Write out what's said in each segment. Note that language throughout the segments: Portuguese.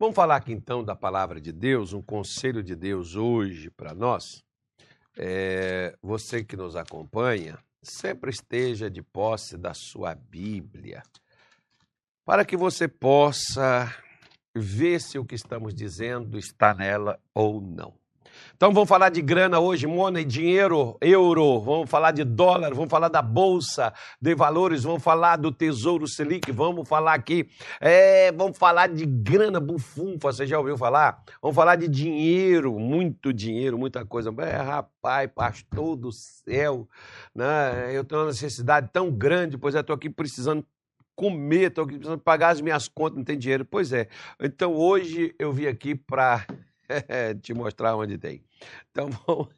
Vamos falar aqui então da palavra de Deus, um conselho de Deus hoje para nós. É, você que nos acompanha, sempre esteja de posse da sua Bíblia, para que você possa ver se o que estamos dizendo está nela ou não. Então vamos falar de grana hoje, money, dinheiro, euro, vamos falar de dólar, vamos falar da bolsa de valores, vamos falar do tesouro Selic, vamos falar aqui, é, vamos falar de grana bufunfa, você já ouviu falar? Vamos falar de dinheiro, muito dinheiro, muita coisa. É, rapaz, pastor do céu, né? eu tenho uma necessidade tão grande, pois eu estou aqui precisando comer, estou aqui precisando pagar as minhas contas, não tem dinheiro. Pois é. Então hoje eu vim aqui para te mostrar onde tem. Então vamos,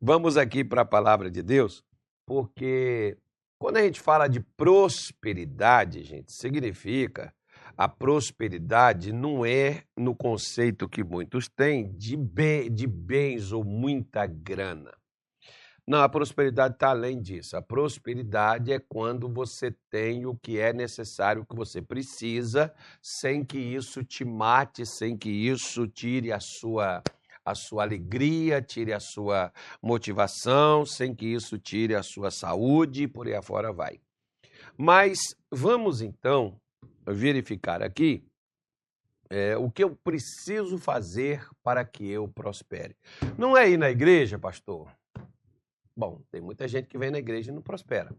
vamos aqui para a palavra de Deus, porque quando a gente fala de prosperidade, gente, significa a prosperidade não é no conceito que muitos têm de bens ou muita grana. Não, a prosperidade está além disso. A prosperidade é quando você tem o que é necessário, o que você precisa, sem que isso te mate, sem que isso tire a sua, a sua alegria, tire a sua motivação, sem que isso tire a sua saúde e por aí afora vai. Mas vamos então verificar aqui é, o que eu preciso fazer para que eu prospere. Não é ir na igreja, pastor? Bom, tem muita gente que vem na igreja e não prospera.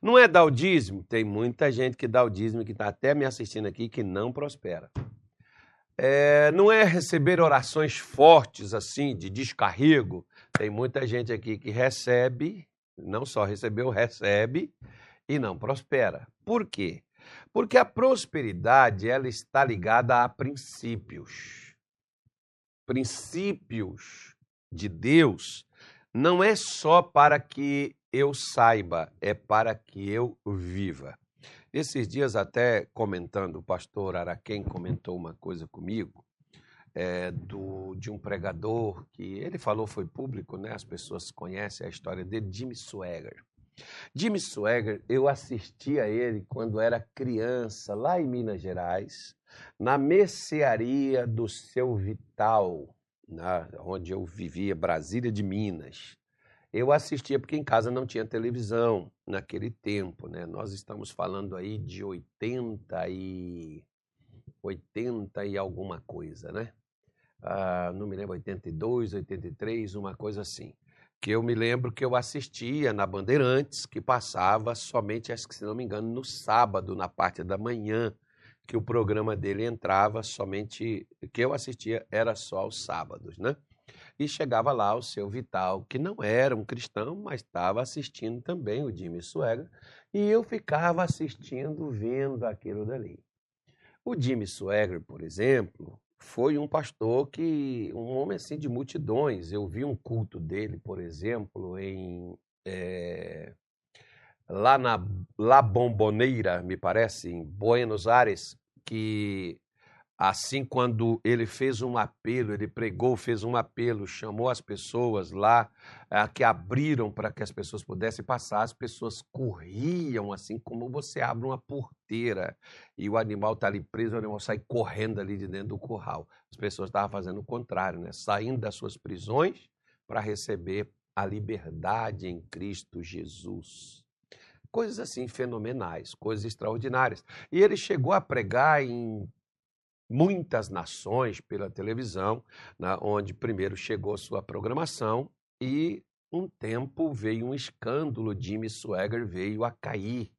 Não é dar o dízimo? Tem muita gente que dá o dízimo, que está até me assistindo aqui, que não prospera. É, não é receber orações fortes, assim, de descarrego? Tem muita gente aqui que recebe, não só recebeu, recebe e não prospera. Por quê? Porque a prosperidade ela está ligada a princípios. Princípios de Deus não é só para que eu saiba, é para que eu viva. Esses dias, até comentando, o pastor Araquém comentou uma coisa comigo, é, do, de um pregador que ele falou foi público, né? as pessoas conhecem a história dele, Jimmy Swagger. Jimmy Swagger, eu assisti a ele quando era criança, lá em Minas Gerais, na mercearia do seu Vital, na, onde eu vivia, Brasília de Minas. Eu assistia porque em casa não tinha televisão naquele tempo, né? Nós estamos falando aí de 80 e 80 e alguma coisa, né? Ah, não me lembro, 82, 83, uma coisa assim. Que eu me lembro que eu assistia na Bandeirantes, que passava somente, acho que se não me engano, no sábado, na parte da manhã, que o programa dele entrava somente, que eu assistia era só aos sábados, né? E chegava lá o seu Vital, que não era um cristão, mas estava assistindo também o Jimmy Swagger, e eu ficava assistindo, vendo aquilo dali. O Jimmy Swagger, por exemplo, foi um pastor que, um homem assim de multidões. Eu vi um culto dele, por exemplo, em é, lá na La Bomboneira, me parece, em Buenos Aires, que assim quando ele fez um apelo, ele pregou, fez um apelo, chamou as pessoas lá eh, que abriram para que as pessoas pudessem passar, as pessoas corriam assim como você abre uma porteira e o animal está ali preso, o animal sai correndo ali de dentro do curral. As pessoas estavam fazendo o contrário, né? saindo das suas prisões para receber a liberdade em Cristo Jesus. Coisas assim fenomenais, coisas extraordinárias. E ele chegou a pregar em muitas nações pela televisão, né, onde primeiro chegou sua programação e um tempo veio um escândalo, Jimmy Swagger veio a cair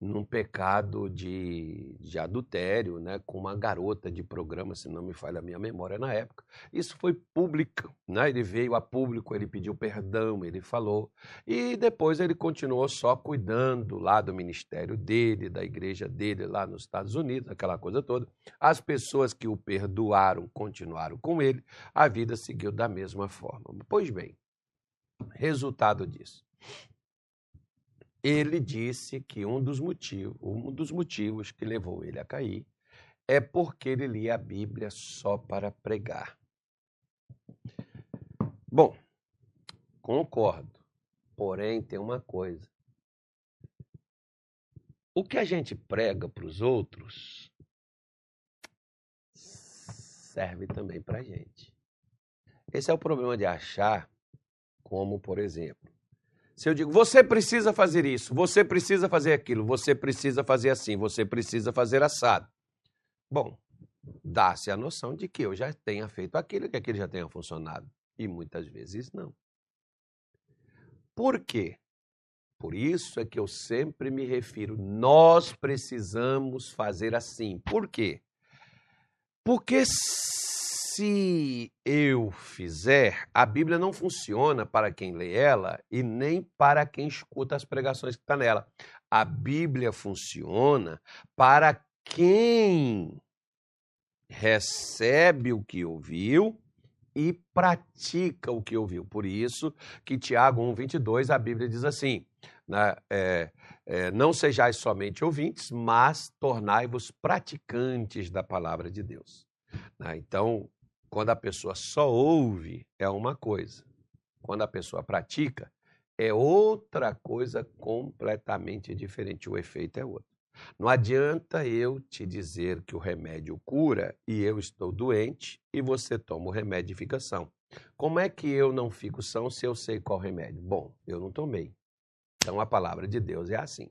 num pecado de, de adultério, né, com uma garota de programa, se não me falha a minha memória na época. Isso foi público, né? Ele veio a público, ele pediu perdão, ele falou, e depois ele continuou só cuidando lá do ministério dele, da igreja dele lá nos Estados Unidos, aquela coisa toda. As pessoas que o perdoaram continuaram com ele, a vida seguiu da mesma forma. Pois bem, resultado disso ele disse que um dos motivos, um dos motivos que levou ele a cair é porque ele lia a Bíblia só para pregar. Bom, concordo. Porém, tem uma coisa. O que a gente prega para os outros serve também para a gente. Esse é o problema de achar, como, por exemplo, se eu digo, você precisa fazer isso, você precisa fazer aquilo, você precisa fazer assim, você precisa fazer assado. Bom, dá-se a noção de que eu já tenha feito aquilo, que aquilo já tenha funcionado. E muitas vezes não. Por quê? Por isso é que eu sempre me refiro, nós precisamos fazer assim. Por quê? Porque se eu fizer, a Bíblia não funciona para quem lê ela e nem para quem escuta as pregações que está nela. A Bíblia funciona para quem recebe o que ouviu e pratica o que ouviu. Por isso que Tiago 1,22, a Bíblia diz assim: né, é, é, não sejais somente ouvintes, mas tornai-vos praticantes da palavra de Deus. Né? Então, quando a pessoa só ouve, é uma coisa. Quando a pessoa pratica, é outra coisa completamente diferente. O efeito é outro. Não adianta eu te dizer que o remédio cura e eu estou doente e você toma o remédio e fica são. Como é que eu não fico são se eu sei qual remédio? Bom, eu não tomei. Então a palavra de Deus é assim.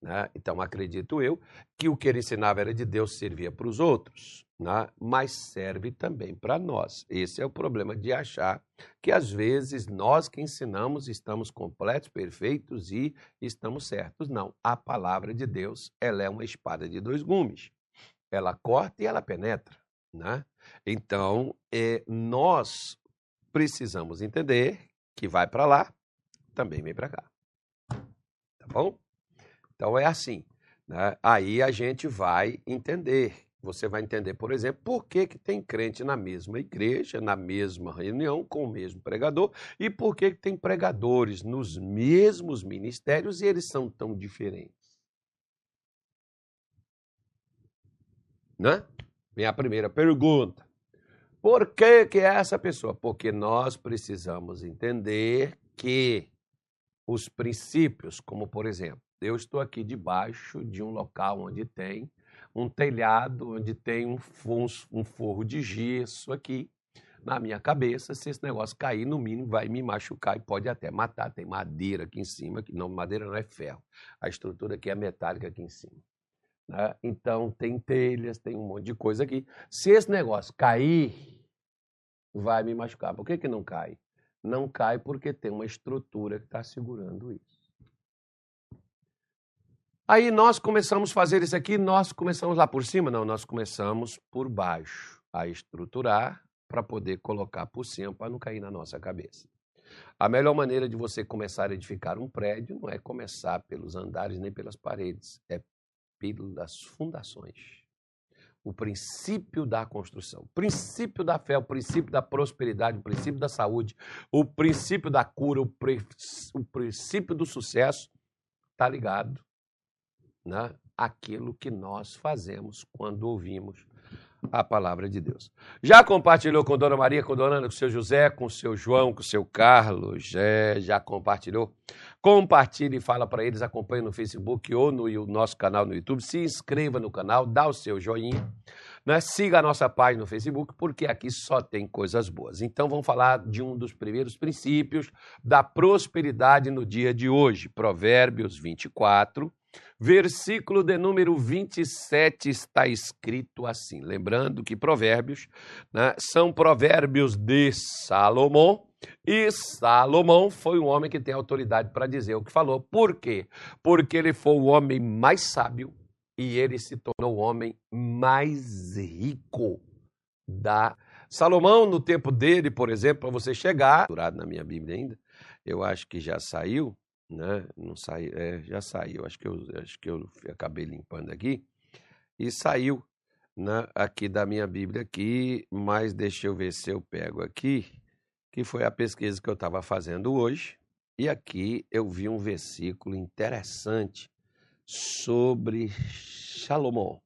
Né? Então acredito eu que o que ele ensinava era de Deus servia para os outros, né? mas serve também para nós. Esse é o problema de achar que às vezes nós que ensinamos estamos completos, perfeitos e estamos certos. Não, a palavra de Deus ela é uma espada de dois gumes. Ela corta e ela penetra. Né? Então é, nós precisamos entender que vai para lá, também vem para cá. Tá bom? Então é assim. Né? Aí a gente vai entender. Você vai entender, por exemplo, por que, que tem crente na mesma igreja, na mesma reunião, com o mesmo pregador, e por que, que tem pregadores nos mesmos ministérios e eles são tão diferentes. Né? Vem a primeira pergunta. Por que, que é essa pessoa? Porque nós precisamos entender que os princípios, como por exemplo, eu estou aqui debaixo de um local onde tem um telhado, onde tem um, um forro de gesso aqui na minha cabeça. Se esse negócio cair, no mínimo vai me machucar e pode até matar. Tem madeira aqui em cima, que não, madeira não é ferro. A estrutura aqui é metálica aqui em cima. Né? Então tem telhas, tem um monte de coisa aqui. Se esse negócio cair, vai me machucar. Por que, que não cai? Não cai porque tem uma estrutura que está segurando isso. Aí nós começamos a fazer isso aqui, nós começamos lá por cima? Não, nós começamos por baixo, a estruturar para poder colocar por cima para não cair na nossa cabeça. A melhor maneira de você começar a edificar um prédio não é começar pelos andares nem pelas paredes, é pelas fundações. O princípio da construção, o princípio da fé, o princípio da prosperidade, o princípio da saúde, o princípio da cura, o, o princípio do sucesso está ligado né, aquilo que nós fazemos quando ouvimos a palavra de Deus. Já compartilhou com Dona Maria, com Dona Ana, com seu José, com seu João, com seu Carlos? É, já compartilhou? Compartilhe e fala para eles, acompanhe no Facebook ou no nosso canal no YouTube. Se inscreva no canal, dá o seu joinha. Né? Siga a nossa página no Facebook, porque aqui só tem coisas boas. Então vamos falar de um dos primeiros princípios da prosperidade no dia de hoje. Provérbios 24, Versículo de número 27 está escrito assim. Lembrando que provérbios né, são provérbios de Salomão. E Salomão foi um homem que tem autoridade para dizer o que falou. Por quê? Porque ele foi o homem mais sábio e ele se tornou o homem mais rico da. Salomão, no tempo dele, por exemplo, para você chegar, na minha Bíblia ainda, eu acho que já saiu, né? Não saiu, é, já saiu. Acho que eu acho que eu acabei limpando aqui e saiu, né, aqui da minha Bíblia aqui, mas deixa eu ver se eu pego aqui, que foi a pesquisa que eu estava fazendo hoje. E aqui eu vi um versículo interessante sobre Salomão.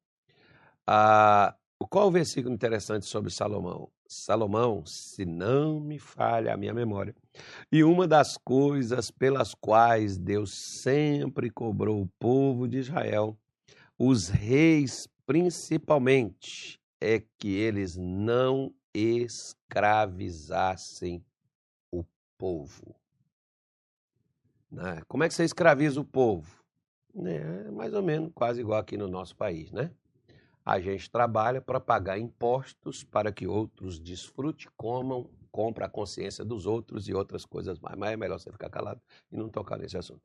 Ah, qual o versículo interessante sobre Salomão? Salomão, se não me falha a minha memória. E uma das coisas pelas quais Deus sempre cobrou o povo de Israel, os reis principalmente, é que eles não escravizassem o povo. Né? Como é que você escraviza o povo? É mais ou menos quase igual aqui no nosso país, né? A gente trabalha para pagar impostos para que outros desfrutem, comam, compra a consciência dos outros e outras coisas mais. Mas é melhor você ficar calado e não tocar nesse assunto.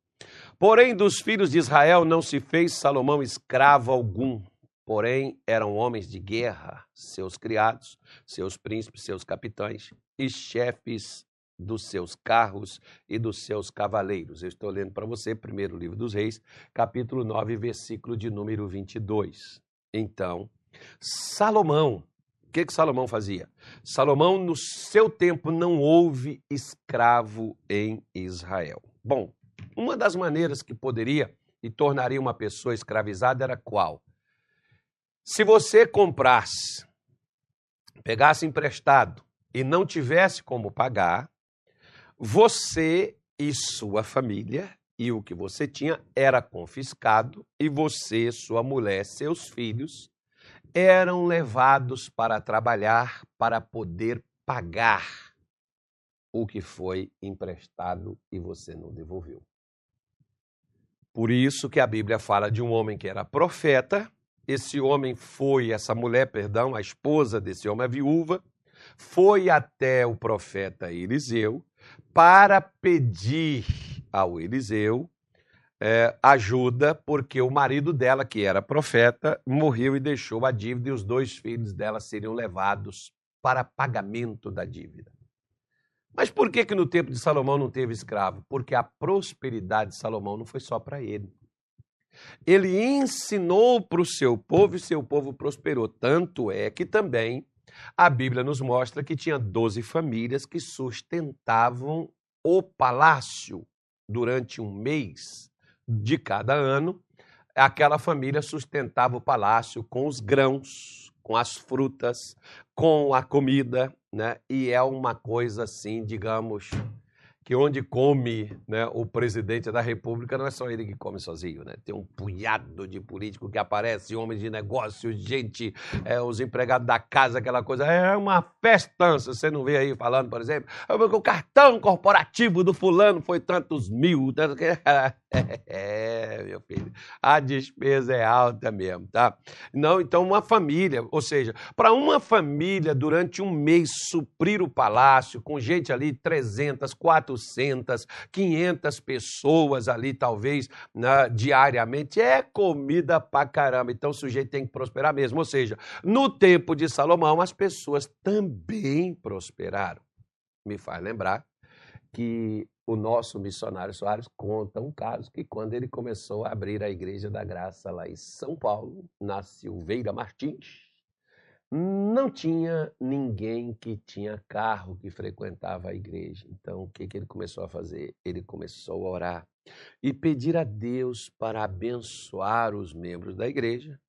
Porém, dos filhos de Israel não se fez Salomão escravo algum. Porém, eram homens de guerra, seus criados, seus príncipes, seus capitães e chefes dos seus carros e dos seus cavaleiros. Eu estou lendo para você, primeiro livro dos Reis, capítulo 9, versículo de número 22. Então, Salomão, o que, que Salomão fazia? Salomão, no seu tempo, não houve escravo em Israel. Bom, uma das maneiras que poderia e tornaria uma pessoa escravizada era qual? Se você comprasse, pegasse emprestado e não tivesse como pagar, você e sua família e o que você tinha era confiscado e você, sua mulher, seus filhos eram levados para trabalhar para poder pagar o que foi emprestado e você não devolveu. Por isso que a Bíblia fala de um homem que era profeta, esse homem foi, essa mulher, perdão, a esposa desse homem, a viúva, foi até o profeta Eliseu para pedir ao Eliseu é, ajuda, porque o marido dela, que era profeta, morreu e deixou a dívida, e os dois filhos dela seriam levados para pagamento da dívida. Mas por que, que no tempo de Salomão não teve escravo? Porque a prosperidade de Salomão não foi só para ele. Ele ensinou para o seu povo e seu povo prosperou. Tanto é que também a Bíblia nos mostra que tinha 12 famílias que sustentavam o palácio durante um mês de cada ano. Aquela família sustentava o palácio com os grãos, com as frutas, com a comida, né? E é uma coisa assim, digamos, que onde come né, o presidente da República não é só ele que come sozinho, né? Tem um punhado de político que aparece, homens de negócios, gente, é, os empregados da casa, aquela coisa. É uma festança. Você não vê aí falando, por exemplo, ah, o cartão corporativo do fulano foi tantos mil. Tanto que... É, meu filho, a despesa é alta mesmo, tá? Não, então uma família, ou seja, para uma família durante um mês suprir o palácio com gente ali 300, 400, 500 pessoas ali talvez né, diariamente é comida pra caramba. Então o sujeito tem que prosperar mesmo, ou seja, no tempo de Salomão as pessoas também prosperaram. Me faz lembrar que o nosso missionário Soares conta um caso que quando ele começou a abrir a Igreja da Graça lá em São Paulo, na Silveira Martins, não tinha ninguém que tinha carro que frequentava a igreja. Então, o que, que ele começou a fazer? Ele começou a orar e pedir a Deus para abençoar os membros da igreja,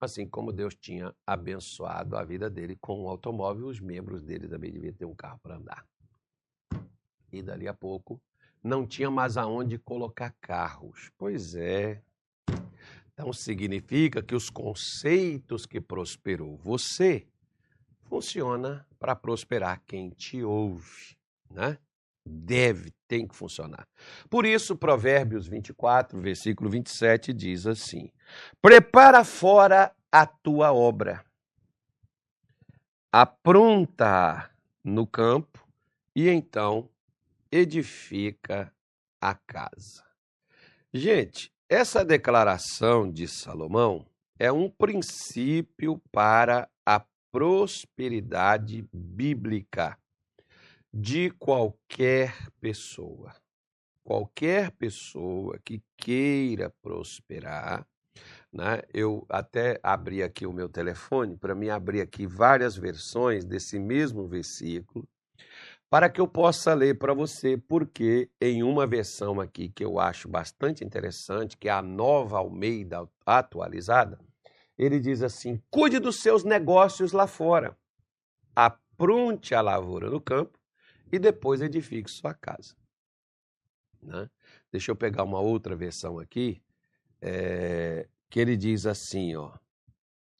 assim como Deus tinha abençoado a vida dele com um automóvel, os membros dele também deviam ter um carro para andar e dali a pouco não tinha mais aonde colocar carros. Pois é. Então significa que os conceitos que prosperou você funciona para prosperar quem te ouve, né? Deve, tem que funcionar. Por isso, Provérbios 24, versículo 27 diz assim: Prepara fora a tua obra, apronta no campo, e então edifica a casa. Gente, essa declaração de Salomão é um princípio para a prosperidade bíblica de qualquer pessoa. Qualquer pessoa que queira prosperar, né? Eu até abri aqui o meu telefone para me abrir aqui várias versões desse mesmo versículo para que eu possa ler para você, porque em uma versão aqui que eu acho bastante interessante, que é a nova Almeida atualizada, ele diz assim: cuide dos seus negócios lá fora, apronte a lavoura no campo e depois edifique sua casa. Né? Deixa eu pegar uma outra versão aqui, é, que ele diz assim, ó.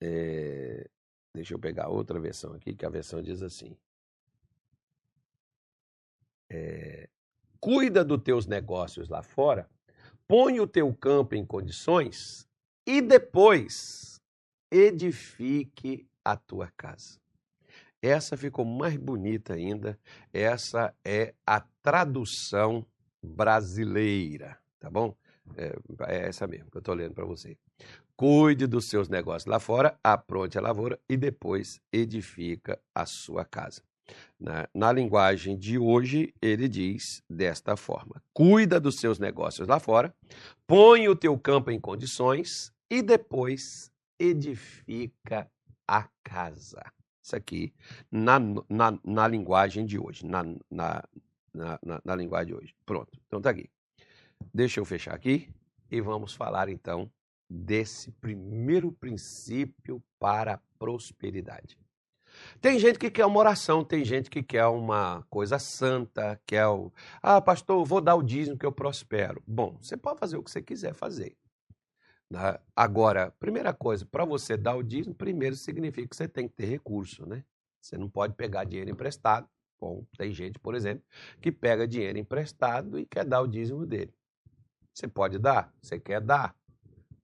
É, deixa eu pegar outra versão aqui, que a versão diz assim. É, cuida dos teus negócios lá fora, põe o teu campo em condições e depois edifique a tua casa. Essa ficou mais bonita ainda. Essa é a tradução brasileira, tá bom? É, é essa mesmo que eu estou lendo para você. Cuide dos seus negócios lá fora, apronte a lavoura e depois edifica a sua casa. Na, na, linguagem de hoje, ele diz desta forma: cuida dos seus negócios lá fora, põe o teu campo em condições e depois edifica a casa. Isso aqui na, na, na linguagem de hoje. Na, na, na, na linguagem de hoje. Pronto. Então tá aqui. Deixa eu fechar aqui e vamos falar então desse primeiro princípio para a prosperidade. Tem gente que quer uma oração, tem gente que quer uma coisa santa, quer o. Ah, pastor, vou dar o dízimo que eu prospero. Bom, você pode fazer o que você quiser fazer. Né? Agora, primeira coisa, para você dar o dízimo, primeiro significa que você tem que ter recurso, né? Você não pode pegar dinheiro emprestado. Bom, tem gente, por exemplo, que pega dinheiro emprestado e quer dar o dízimo dele. Você pode dar, você quer dar,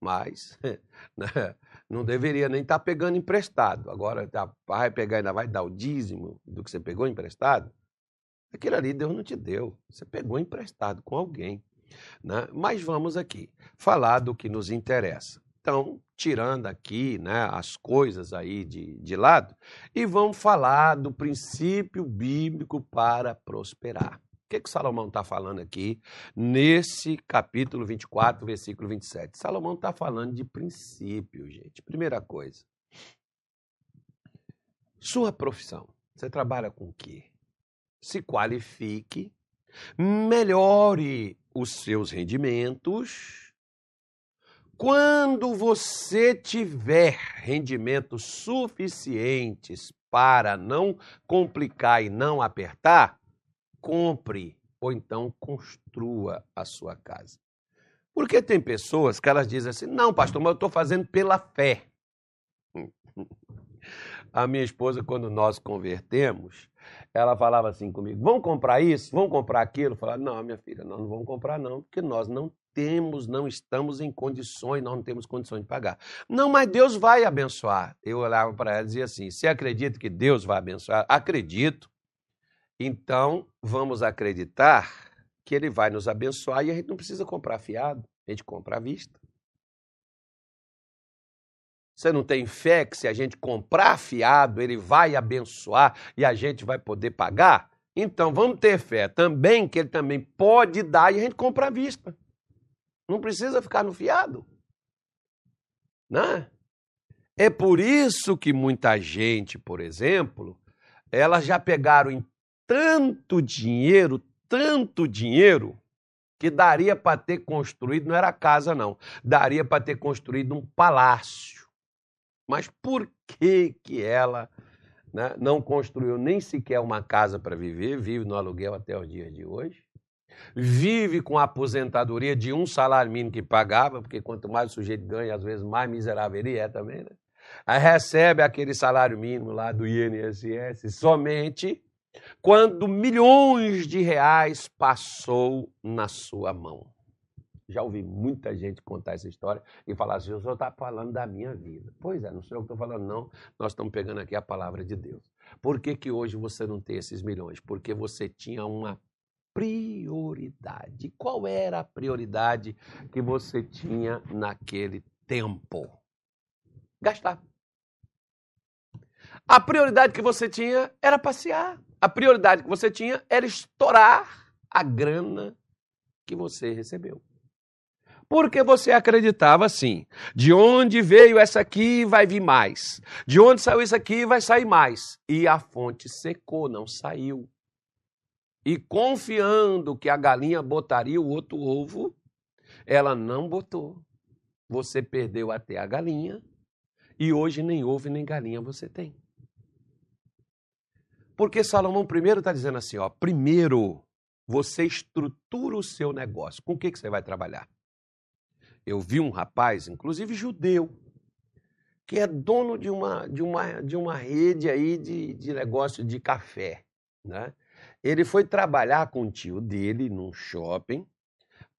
mas né? Não deveria nem estar tá pegando emprestado. Agora, tá, vai pegar ainda vai dar o dízimo do que você pegou emprestado? Aquilo ali Deus não te deu. Você pegou emprestado com alguém. Né? Mas vamos aqui falar do que nos interessa. Então, tirando aqui né, as coisas aí de, de lado, e vamos falar do princípio bíblico para prosperar. O que, que Salomão está falando aqui nesse capítulo 24, versículo 27? Salomão está falando de princípio, gente. Primeira coisa. Sua profissão. Você trabalha com o quê? Se qualifique, melhore os seus rendimentos. Quando você tiver rendimentos suficientes para não complicar e não apertar, compre ou então construa a sua casa. Porque tem pessoas que elas dizem assim: não, pastor, mas eu estou fazendo pela fé. A minha esposa, quando nós convertemos, ela falava assim comigo: vamos comprar isso, vamos comprar aquilo. Eu falava: não, minha filha, nós não vamos comprar, não, porque nós não temos, não estamos em condições, nós não temos condições de pagar. Não, mas Deus vai abençoar. Eu olhava para ela e dizia assim: você acredita que Deus vai abençoar? Acredito. Então, vamos acreditar que Ele vai nos abençoar e a gente não precisa comprar fiado, a gente compra à vista. Você não tem fé que se a gente comprar fiado, ele vai abençoar e a gente vai poder pagar? Então vamos ter fé também que ele também pode dar e a gente compra à vista. Não precisa ficar no fiado. Né? É por isso que muita gente, por exemplo, elas já pegaram tanto dinheiro, tanto dinheiro, que daria para ter construído, não era casa não, daria para ter construído um palácio mas por que, que ela né, não construiu nem sequer uma casa para viver, vive no aluguel até os dias de hoje? Vive com a aposentadoria de um salário mínimo que pagava, porque quanto mais o sujeito ganha, às vezes mais miserável ele é também, né? Aí recebe aquele salário mínimo lá do INSS somente quando milhões de reais passou na sua mão. Já ouvi muita gente contar essa história e falar assim: o senhor está falando da minha vida. Pois é, não sou eu que estou falando, não. Nós estamos pegando aqui a palavra de Deus. Por que, que hoje você não tem esses milhões? Porque você tinha uma prioridade. Qual era a prioridade que você tinha naquele tempo? Gastar. A prioridade que você tinha era passear. A prioridade que você tinha era estourar a grana que você recebeu porque você acreditava assim: de onde veio essa aqui vai vir mais, de onde saiu isso aqui vai sair mais. E a fonte secou, não saiu. E confiando que a galinha botaria o outro ovo, ela não botou. Você perdeu até a galinha e hoje nem ovo nem galinha você tem. Porque Salomão primeiro está dizendo assim: ó, primeiro você estrutura o seu negócio. Com o que, que você vai trabalhar? Eu vi um rapaz, inclusive judeu, que é dono de uma, de uma, de uma rede aí de, de negócio de café. Né? Ele foi trabalhar com o tio dele num shopping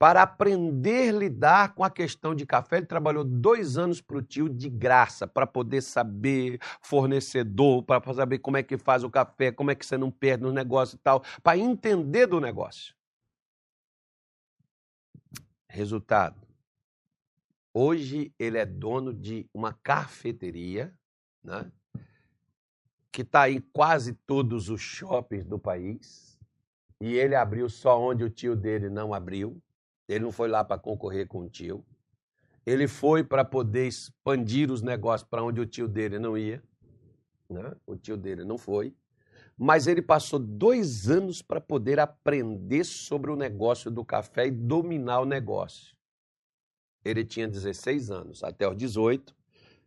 para aprender a lidar com a questão de café. Ele trabalhou dois anos para o tio de graça, para poder saber fornecedor, para saber como é que faz o café, como é que você não perde no negócio e tal, para entender do negócio. Resultado. Hoje ele é dono de uma cafeteria, né? que está em quase todos os shoppings do país. E ele abriu só onde o tio dele não abriu. Ele não foi lá para concorrer com o tio. Ele foi para poder expandir os negócios para onde o tio dele não ia. Né? O tio dele não foi. Mas ele passou dois anos para poder aprender sobre o negócio do café e dominar o negócio. Ele tinha 16 anos, até os 18.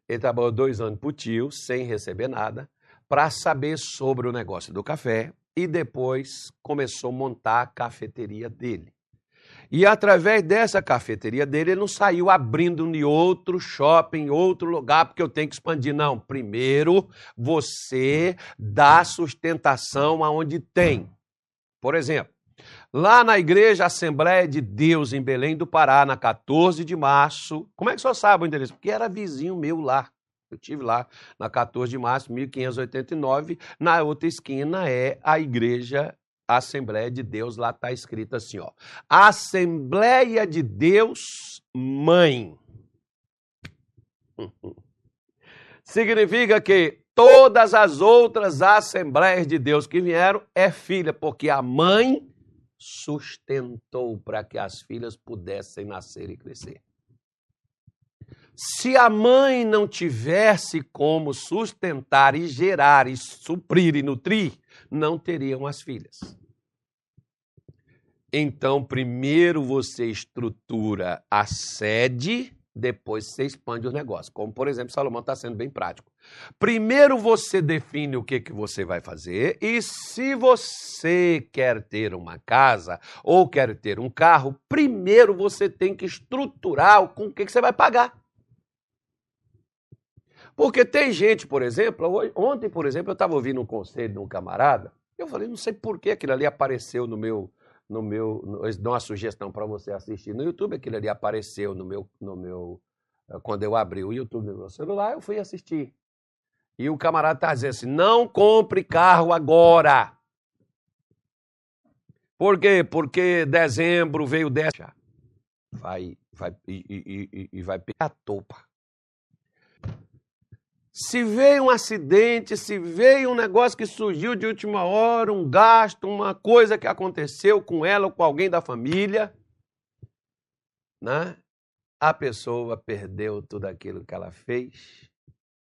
Ele trabalhou dois anos para o tio, sem receber nada, para saber sobre o negócio do café e depois começou a montar a cafeteria dele. E através dessa cafeteria dele, ele não saiu abrindo em outro shopping, outro lugar, porque eu tenho que expandir. Não. Primeiro, você dá sustentação aonde tem. Por exemplo, lá na Igreja Assembleia de Deus, em Belém do Pará, na 14 de março. Como é que senhor sabe o endereço? Porque era vizinho meu lá. Eu tive lá na 14 de março de 1589. Na outra esquina é a Igreja Assembleia de Deus, lá está escrito assim, ó. Assembleia de Deus Mãe. Significa que todas as outras Assembleias de Deus que vieram é filha, porque a mãe sustentou para que as filhas pudessem nascer e crescer. Se a mãe não tivesse como sustentar e gerar e suprir e nutrir, não teriam as filhas. Então, primeiro você estrutura a sede, depois você expande o negócio. Como, por exemplo, Salomão está sendo bem prático. Primeiro você define o que, que você vai fazer, e se você quer ter uma casa ou quer ter um carro, primeiro você tem que estruturar com o que, que você vai pagar. Porque tem gente, por exemplo, ontem, por exemplo, eu estava ouvindo um conselho de um camarada, eu falei, não sei por que aquilo ali apareceu no meu, no meu, no, uma sugestão para você assistir no YouTube, aquilo ali apareceu no meu, no meu, eh, quando eu abri o YouTube no meu celular, eu fui assistir. E o camarada está dizendo assim, não compre carro agora. Por quê? Porque dezembro veio dessa. Vai, vai, e, e, e, e vai pegar a topa. Se veio um acidente, se veio um negócio que surgiu de última hora, um gasto, uma coisa que aconteceu com ela ou com alguém da família, né? a pessoa perdeu tudo aquilo que ela fez,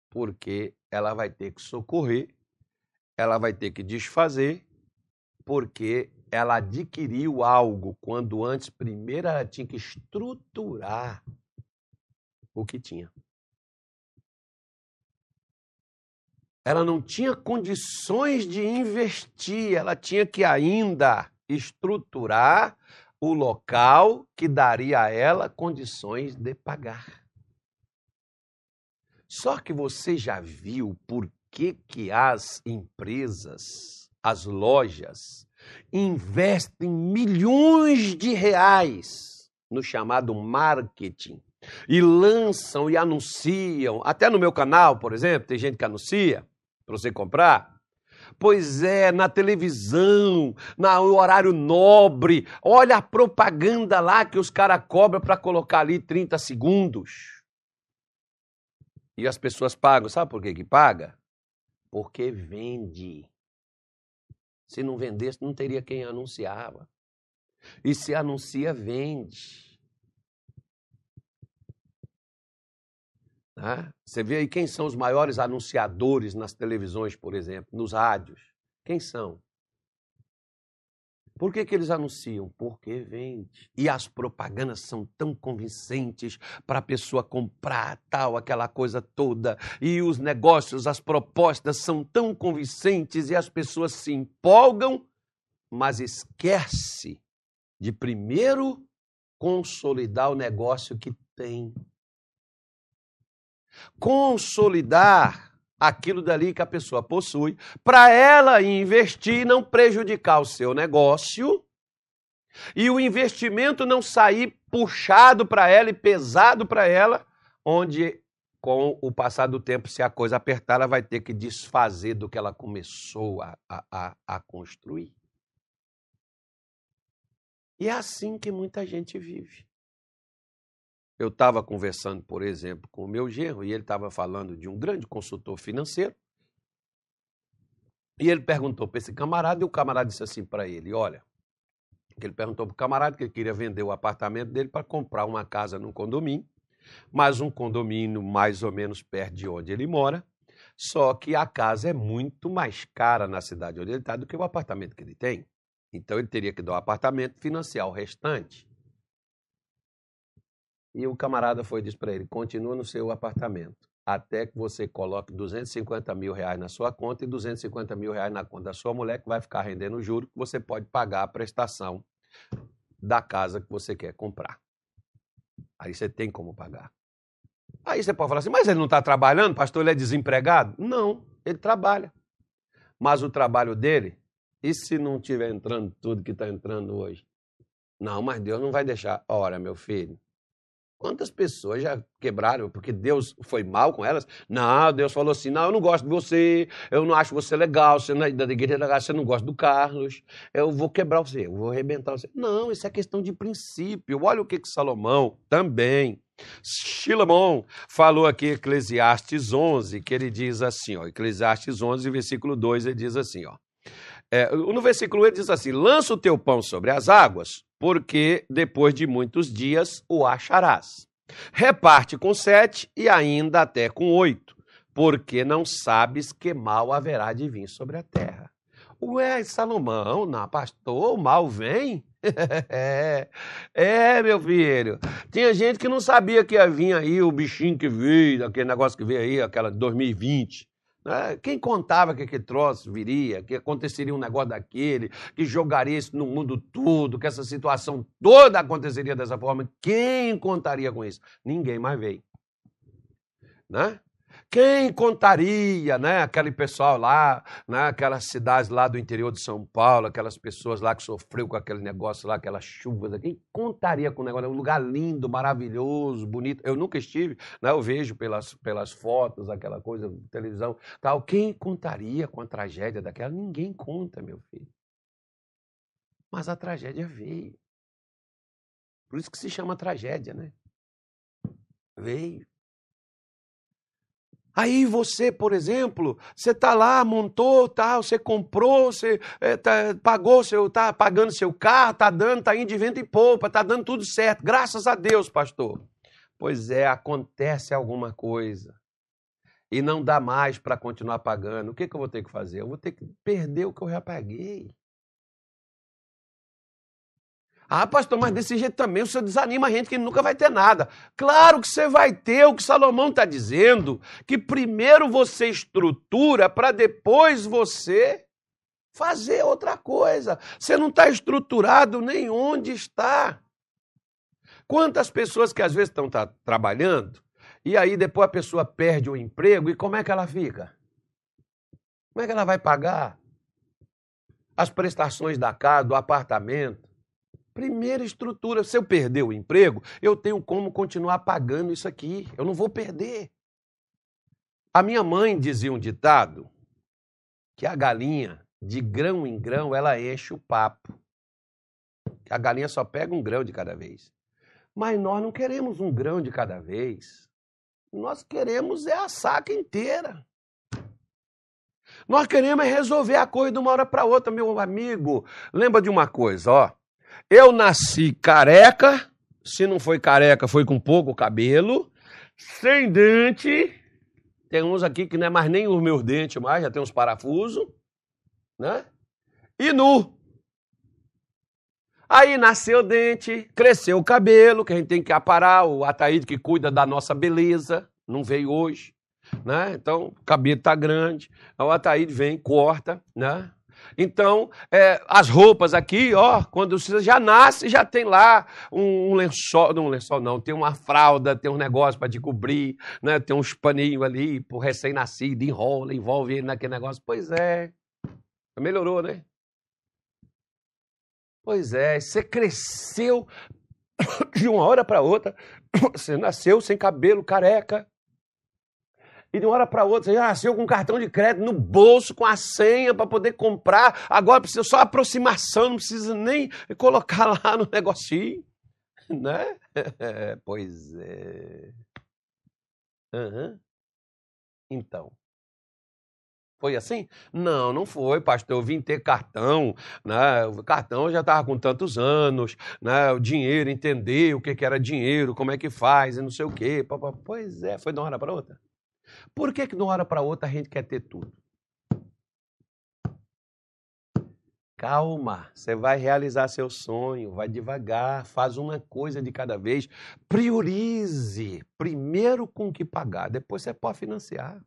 porque ela vai ter que socorrer, ela vai ter que desfazer, porque ela adquiriu algo quando antes, primeiro, ela tinha que estruturar o que tinha. Ela não tinha condições de investir, ela tinha que ainda estruturar o local que daria a ela condições de pagar. Só que você já viu por que, que as empresas, as lojas, investem milhões de reais no chamado marketing e lançam e anunciam, até no meu canal, por exemplo, tem gente que anuncia, para você comprar? Pois é, na televisão, no horário nobre. Olha a propaganda lá que os caras cobram para colocar ali 30 segundos. E as pessoas pagam. Sabe por que, que paga? Porque vende. Se não vendesse, não teria quem anunciava. E se anuncia, vende. Né? Você vê aí quem são os maiores anunciadores nas televisões, por exemplo, nos rádios. Quem são? Por que, que eles anunciam? Porque vende. E as propagandas são tão convincentes para a pessoa comprar tal, aquela coisa toda. E os negócios, as propostas são tão convincentes e as pessoas se empolgam, mas esquece de primeiro consolidar o negócio que tem consolidar aquilo dali que a pessoa possui, para ela investir e não prejudicar o seu negócio e o investimento não sair puxado para ela e pesado para ela, onde com o passar do tempo, se a coisa apertar, ela vai ter que desfazer do que ela começou a, a, a construir. E é assim que muita gente vive. Eu estava conversando, por exemplo, com o meu genro e ele estava falando de um grande consultor financeiro. E ele perguntou para esse camarada e o camarada disse assim para ele: Olha, ele perguntou para o camarada que ele queria vender o apartamento dele para comprar uma casa num condomínio, mas um condomínio mais ou menos perto de onde ele mora. Só que a casa é muito mais cara na cidade onde ele está do que o apartamento que ele tem. Então ele teria que dar o apartamento financiar o restante. E o camarada foi disse para ele: continua no seu apartamento, até que você coloque 250 mil reais na sua conta e 250 mil reais na conta da sua mulher, que vai ficar rendendo juro, que você pode pagar a prestação da casa que você quer comprar. Aí você tem como pagar. Aí você pode falar assim, mas ele não está trabalhando, pastor, ele é desempregado? Não, ele trabalha. Mas o trabalho dele, e se não estiver entrando tudo que está entrando hoje? Não, mas Deus não vai deixar. Ora, meu filho, Quantas pessoas já quebraram porque Deus foi mal com elas? Não, Deus falou assim: não, eu não gosto de você, eu não acho você legal, você não é da igreja você não gosta do Carlos, eu vou quebrar você, eu vou arrebentar você. Não, isso é questão de princípio. Olha o que, que Salomão também. Shilamon falou aqui Eclesiastes 11, que ele diz assim, ó, Eclesiastes 11, versículo 2, ele diz assim, ó. É, no versículo 1 ele diz assim: lança o teu pão sobre as águas, porque depois de muitos dias o acharás. Reparte com sete e ainda até com oito, porque não sabes que mal haverá de vir sobre a terra. Ué, Salomão, não, pastor, o mal vem? é, meu filho. Tinha gente que não sabia que ia vir aí o bichinho que veio, aquele negócio que veio aí, aquela 2020. Né? Quem contava que aquele troço viria, que aconteceria um negócio daquele, que jogaria isso no mundo tudo, que essa situação toda aconteceria dessa forma? Quem contaria com isso? Ninguém mais veio. Né? Quem contaria, né? Aquele pessoal lá, né? aquelas cidades lá do interior de São Paulo, aquelas pessoas lá que sofreu com aquele negócio lá, aquelas chuvas. Quem contaria com o negócio? Um lugar lindo, maravilhoso, bonito. Eu nunca estive, né? Eu vejo pelas, pelas fotos, aquela coisa, televisão, tal. Quem contaria com a tragédia daquela? Ninguém conta, meu filho. Mas a tragédia veio. Por isso que se chama tragédia, né? Veio. Aí você, por exemplo, você está lá, montou, tá, você comprou, você é, tá, pagou, está pagando seu carro, está dando, está indo de vento e poupa, está dando tudo certo. Graças a Deus, pastor. Pois é, acontece alguma coisa e não dá mais para continuar pagando. O que, que eu vou ter que fazer? Eu vou ter que perder o que eu já paguei. Ah, pastor, mas desse jeito também o senhor desanima a gente que nunca vai ter nada. Claro que você vai ter o que Salomão está dizendo, que primeiro você estrutura para depois você fazer outra coisa. Você não está estruturado nem onde está. Quantas pessoas que às vezes estão tá trabalhando e aí depois a pessoa perde o emprego e como é que ela fica? Como é que ela vai pagar as prestações da casa, do apartamento? Primeira estrutura. Se eu perder o emprego, eu tenho como continuar pagando isso aqui. Eu não vou perder. A minha mãe dizia um ditado que a galinha, de grão em grão, ela enche o papo. A galinha só pega um grão de cada vez. Mas nós não queremos um grão de cada vez. Nós queremos é a saca inteira. Nós queremos é resolver a coisa de uma hora para outra, meu amigo. Lembra de uma coisa, ó. Eu nasci careca, se não foi careca, foi com pouco cabelo, sem dente. Tem uns aqui que não é mais nem os meus dentes mais, já tem uns parafusos, né? E nu. Aí nasceu o dente, cresceu o cabelo, que a gente tem que aparar, o Ataíde que cuida da nossa beleza, não veio hoje, né? Então, o cabelo tá grande. O Ataíde vem, corta, né? Então, é, as roupas aqui, ó, quando você já nasce, já tem lá um, um lençol, não um lençol não, tem uma fralda, tem um negócio para te cobrir, né? tem uns paninhos ali pro recém-nascido, enrola, envolve ele naquele negócio. Pois é, melhorou, né? Pois é, você cresceu de uma hora para outra, você nasceu sem cabelo, careca, e de uma hora para outra, você já nasceu com um cartão de crédito no bolso, com a senha para poder comprar. Agora precisa só aproximação, não precisa nem colocar lá no negocinho. Né? pois é. Uhum. Então. Foi assim? Não, não foi, pastor. Eu vim ter cartão, né? O cartão já estava com tantos anos, né? O dinheiro, entender o que, que era dinheiro, como é que faz, e não sei o quê. Pois é, foi de uma hora para outra. Por que, que de uma hora para outra a gente quer ter tudo? Calma, você vai realizar seu sonho, vai devagar, faz uma coisa de cada vez. Priorize primeiro com o que pagar, depois você pode financiar.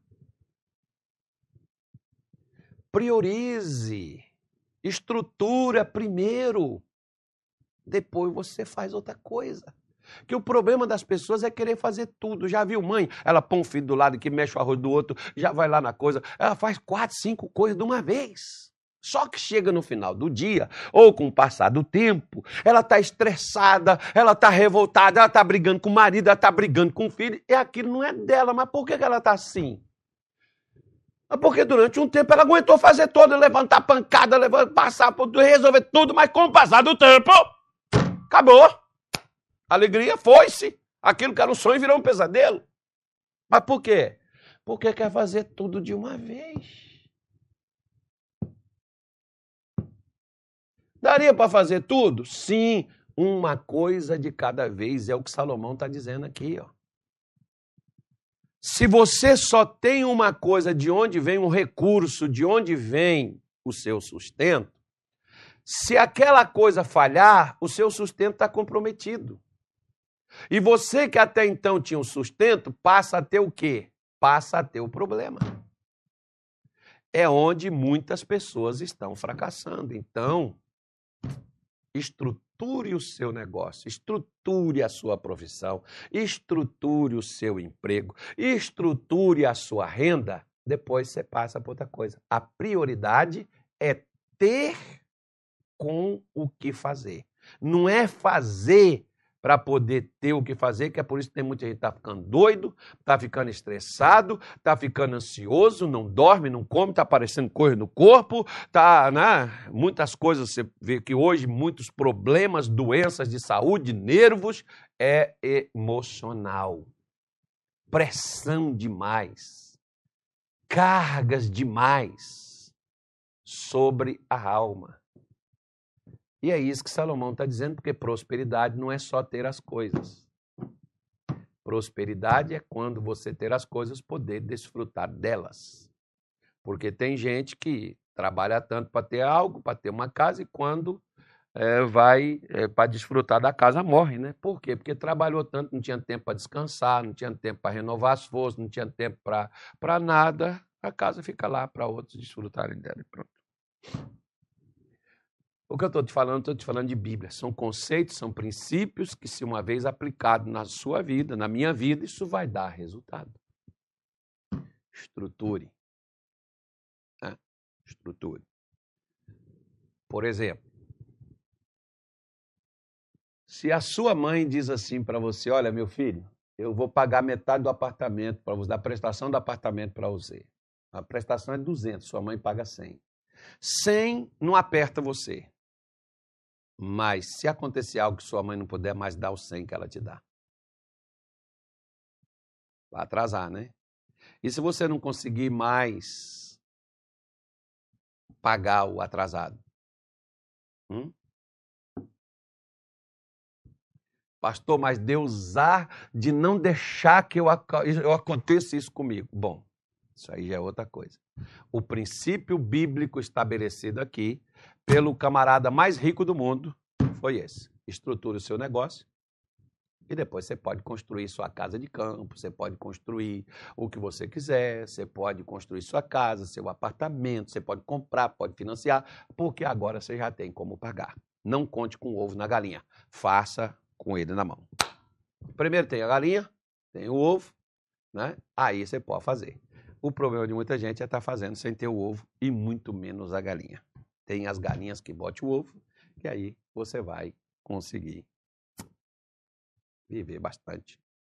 Priorize, estrutura primeiro, depois você faz outra coisa. Que o problema das pessoas é querer fazer tudo. Já viu mãe? Ela põe um filho do lado que mexe o arroz do outro, já vai lá na coisa. Ela faz quatro, cinco coisas de uma vez. Só que chega no final do dia, ou com o passar do tempo, ela está estressada, ela está revoltada, ela está brigando com o marido, ela está brigando com o filho, e aquilo não é dela. Mas por que ela está assim? Porque durante um tempo ela aguentou fazer todo, levantar pancada, levantar, passar, resolver tudo, mas com o passar do tempo, acabou. Alegria foi-se. Aquilo que era um sonho virou um pesadelo. Mas por quê? Porque quer fazer tudo de uma vez. Daria para fazer tudo? Sim, uma coisa de cada vez é o que Salomão está dizendo aqui. Ó. Se você só tem uma coisa de onde vem um recurso, de onde vem o seu sustento, se aquela coisa falhar, o seu sustento está comprometido. E você que até então tinha o sustento, passa a ter o quê? Passa a ter o problema. É onde muitas pessoas estão fracassando. Então, estruture o seu negócio, estruture a sua profissão, estruture o seu emprego, estruture a sua renda. Depois você passa para outra coisa. A prioridade é ter com o que fazer. Não é fazer para poder ter o que fazer, que é por isso que tem muita gente que está ficando doido, está ficando estressado, está ficando ansioso, não dorme, não come, está aparecendo coisa no corpo, tá, né? muitas coisas, você vê que hoje muitos problemas, doenças de saúde, nervos, é emocional. Pressão demais, cargas demais sobre a alma. E é isso que Salomão está dizendo, porque prosperidade não é só ter as coisas. Prosperidade é quando você ter as coisas, poder desfrutar delas. Porque tem gente que trabalha tanto para ter algo, para ter uma casa, e quando é, vai é, para desfrutar da casa, morre, né? Por quê? Porque trabalhou tanto, não tinha tempo para descansar, não tinha tempo para renovar as forças, não tinha tempo para nada. A casa fica lá para outros desfrutarem dela e pronto. O que eu estou te falando, estou te falando de Bíblia. São conceitos, são princípios que, se uma vez aplicado na sua vida, na minha vida, isso vai dar resultado. Estruture. Né? Estruture. Por exemplo, se a sua mãe diz assim para você: Olha, meu filho, eu vou pagar metade do apartamento para da prestação do apartamento para você. A prestação é 200, sua mãe paga 100. 100 não aperta você. Mas se acontecer algo que sua mãe não puder mais dar o 100 que ela te dá, vai atrasar, né? E se você não conseguir mais pagar o atrasado? Hum? Pastor, mas Deus há de não deixar que eu, eu aconteça isso comigo. Bom, isso aí já é outra coisa. O princípio bíblico estabelecido aqui pelo camarada mais rico do mundo foi esse. Estruture o seu negócio, E depois você pode construir sua casa de campo, você pode construir o que você quiser, você pode construir sua casa, seu apartamento, você pode comprar, pode financiar, porque agora você já tem como pagar. Não conte com o ovo na galinha, faça com ele na mão. Primeiro tem a galinha, tem o ovo, né? Aí você pode fazer. O problema de muita gente é estar tá fazendo sem ter o ovo e muito menos a galinha. Tem as galinhas que bote o ovo, e aí você vai conseguir viver bastante